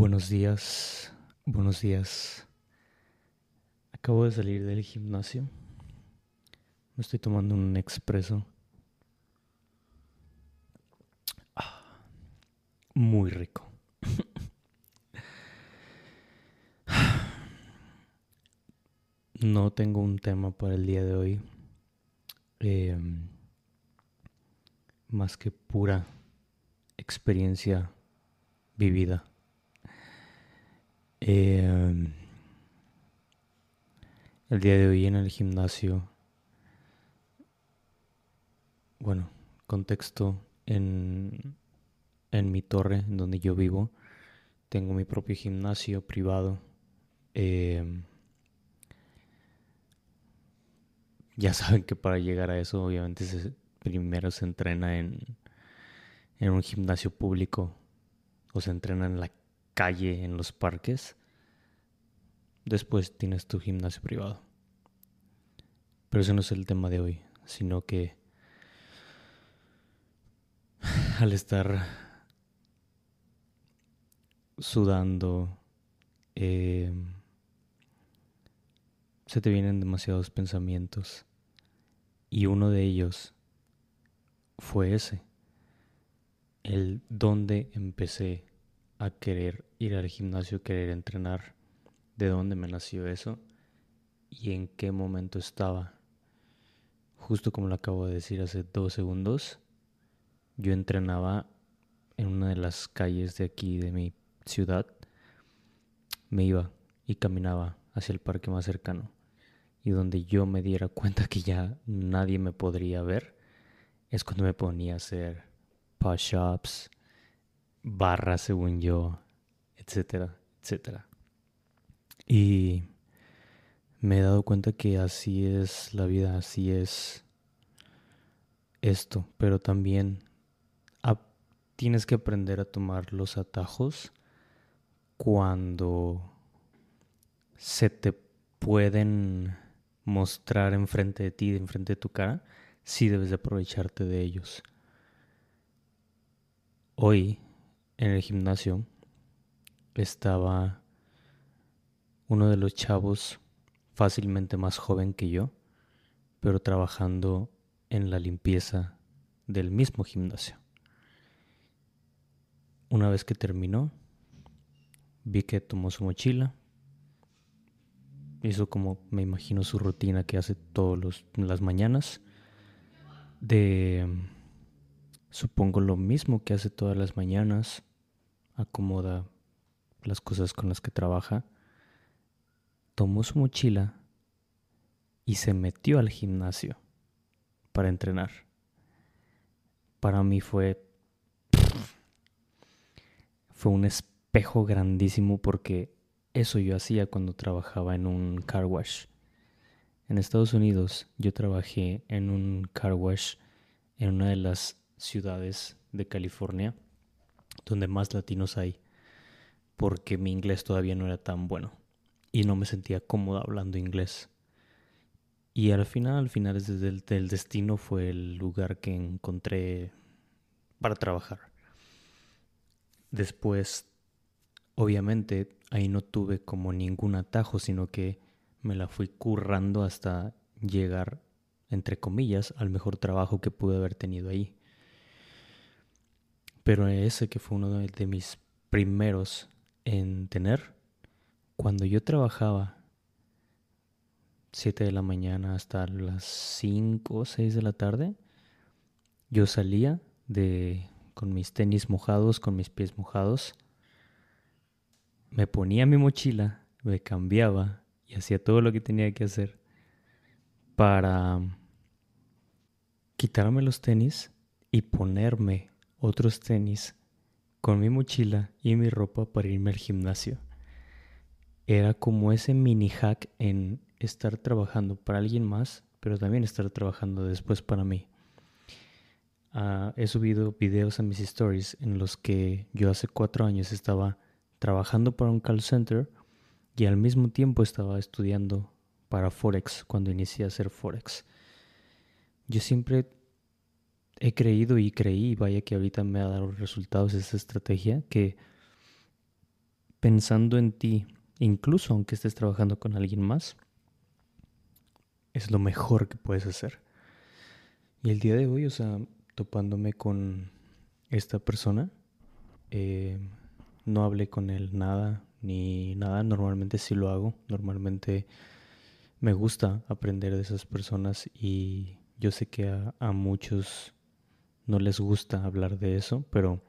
Buenos días, buenos días. Acabo de salir del gimnasio. Me estoy tomando un expreso. Ah, muy rico. No tengo un tema para el día de hoy. Em, más que pura experiencia vivida. Em, el día de hoy en el gimnasio, bueno, contexto, en, en mi torre, en donde yo vivo, tengo mi propio gimnasio privado. Em, ya saben que para llegar a eso, obviamente, primero se entrena en, en un gimnasio público o se entrena en la calle, en los parques. Después tienes tu gimnasio privado. Pero ese no es el tema de hoy, sino que al estar sudando, eh, se te vienen demasiados pensamientos. Y uno de ellos fue ese, el dónde empecé a querer ir al gimnasio, querer entrenar, de dónde me nació eso y en qué momento estaba. Justo como lo acabo de decir hace dos segundos, yo entrenaba en una de las calles de aquí, de mi ciudad. Me iba y caminaba hacia el parque más cercano. Y donde yo me diera cuenta que ya nadie me podría ver, es cuando me ponía a hacer push-ups, barra según yo, etcétera, etcétera. Y me he dado cuenta que así es la vida, así es esto, pero también tienes que aprender a tomar los atajos cuando se te pueden mostrar enfrente de ti, enfrente de tu cara, sí debes de aprovecharte de ellos. Hoy en el gimnasio estaba uno de los chavos fácilmente más joven que yo, pero trabajando en la limpieza del mismo gimnasio. Una vez que terminó, vi que tomó su mochila, hizo como me imagino su rutina que hace todas las mañanas, de supongo lo mismo que hace todas las mañanas, acomoda las cosas con las que trabaja, tomó su mochila y se metió al gimnasio para entrenar. Para mí fue fue un espejo grandísimo porque eso yo hacía cuando trabajaba en un car wash. En Estados Unidos yo trabajé en un car wash en una de las ciudades de California donde más latinos hay, porque mi inglés todavía no era tan bueno y no me sentía cómodo hablando inglés. Y al final, al final desde el del destino fue el lugar que encontré para trabajar. Después, obviamente, ahí no tuve como ningún atajo, sino que me la fui currando hasta llegar, entre comillas, al mejor trabajo que pude haber tenido ahí. Pero ese que fue uno de mis primeros en tener, cuando yo trabajaba 7 de la mañana hasta las 5 o 6 de la tarde, yo salía de con mis tenis mojados, con mis pies mojados, me ponía mi mochila, me cambiaba y hacía todo lo que tenía que hacer para quitarme los tenis y ponerme otros tenis con mi mochila y mi ropa para irme al gimnasio. Era como ese mini hack en estar trabajando para alguien más, pero también estar trabajando después para mí. Ah, he subido videos a mis stories en los que yo hace cuatro años estaba trabajando para un call center y al mismo tiempo estaba estudiando para Forex cuando inicié a hacer Forex. Yo siempre he creído y creí, vaya que ahorita me ha dado resultados esa estrategia, que pensando en ti, incluso aunque estés trabajando con alguien más, es lo mejor que puedes hacer. Y el día de hoy, o sea, topándome con esta persona, eh, no hablé con él nada, ni nada, normalmente sí lo hago, normalmente me gusta aprender de esas personas y yo sé que a, muchos no les gusta hablar de eso, pero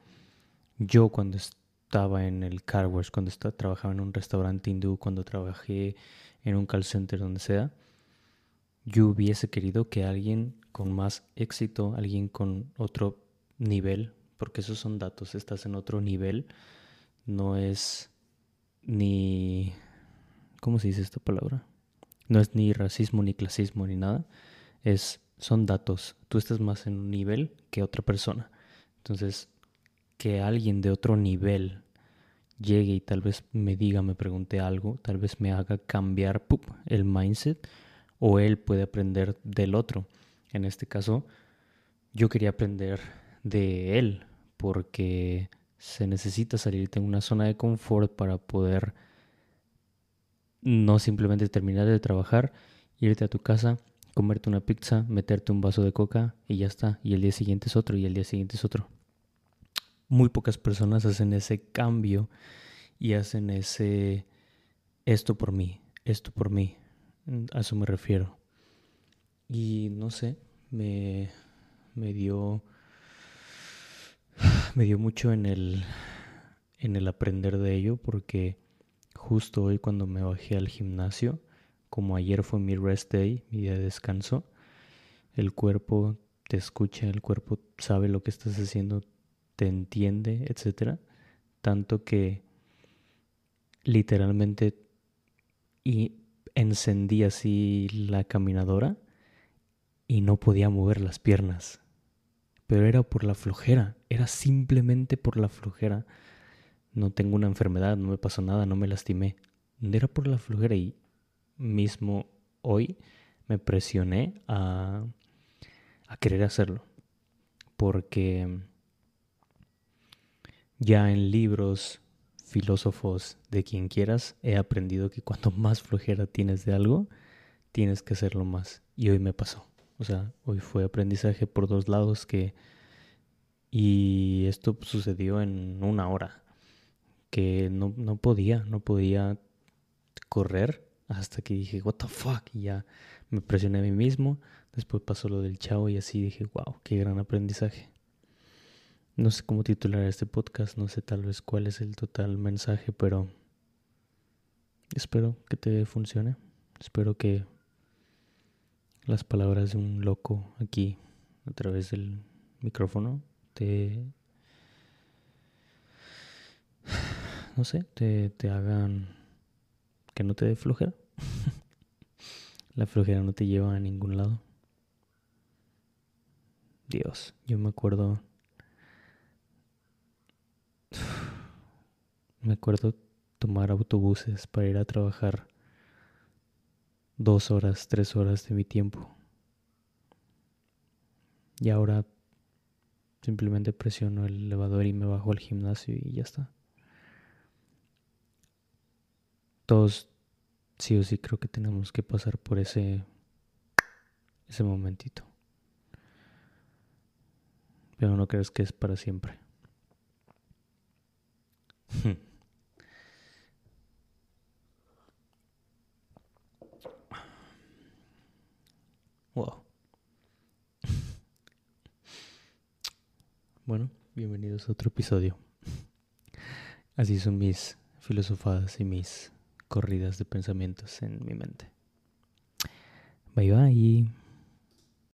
yo cuando estaba en el car wash, cuando estaba, trabajaba en un restaurante hindú, cuando trabajé en un call center, donde sea, yo hubiese querido que alguien con más éxito, alguien con otro nivel, porque esos son datos, estás en otro nivel, no es ni... ¿Cómo se dice esta palabra? No es ni racismo, ni clasismo, ni nada. Es, son datos. Tú estás más en un nivel que otra persona. Entonces, que alguien de otro nivel llegue y tal vez me diga, me pregunte algo, tal vez me haga cambiar el mindset o él puede aprender del otro. En este caso, yo quería aprender de él porque se necesita salir de una zona de confort para poder no simplemente terminar de trabajar, irte a tu casa, comerte una pizza, meterte un vaso de coca y ya está. Y el día siguiente es otro y el día siguiente es otro. Muy pocas personas hacen ese cambio y hacen ese esto por mí, esto por mí. A eso me refiero. Y no sé, me, me dio me dio mucho en el en el aprender de ello porque justo hoy cuando me bajé al gimnasio, como ayer fue mi rest day, mi día de descanso, el cuerpo te escucha, el cuerpo sabe lo que estás haciendo, te entiende, etcétera, tanto que literalmente y encendí así la caminadora y no podía mover las piernas. Pero era por la flojera, era simplemente por la flojera no tengo una enfermedad, no me pasó nada, no me lastimé. Era por la flojera y mismo hoy me presioné a, a querer hacerlo. Porque ya en libros, filósofos, de quien quieras, he aprendido que cuanto más flojera tienes de algo, tienes que hacerlo más. Y hoy me pasó. O sea, hoy fue aprendizaje por dos lados que... Y esto sucedió en una hora que no, no podía, no podía correr hasta que dije, what the fuck, y ya me presioné a mí mismo. Después pasó lo del chavo y así dije, wow, qué gran aprendizaje. No sé cómo titular este podcast, no sé tal vez cuál es el total mensaje, pero espero que te funcione. Espero que las palabras de un loco aquí a través del micrófono te no sé, te, te hagan que no te dé flojera. La flojera no te lleva a ningún lado. Dios, yo me acuerdo. Me acuerdo tomar autobuses para ir a trabajar dos horas, tres horas de mi tiempo. Y ahora simplemente presiono el elevador y me bajo al gimnasio y ya está. todos sí o sí creo que tenemos que pasar por ese ese momentito. Pero no crees que es para siempre. wow. Bueno, bienvenidos a otro episodio. Así son mis filosofadas y mis corridas de pensamientos en mi mente. Bye bye.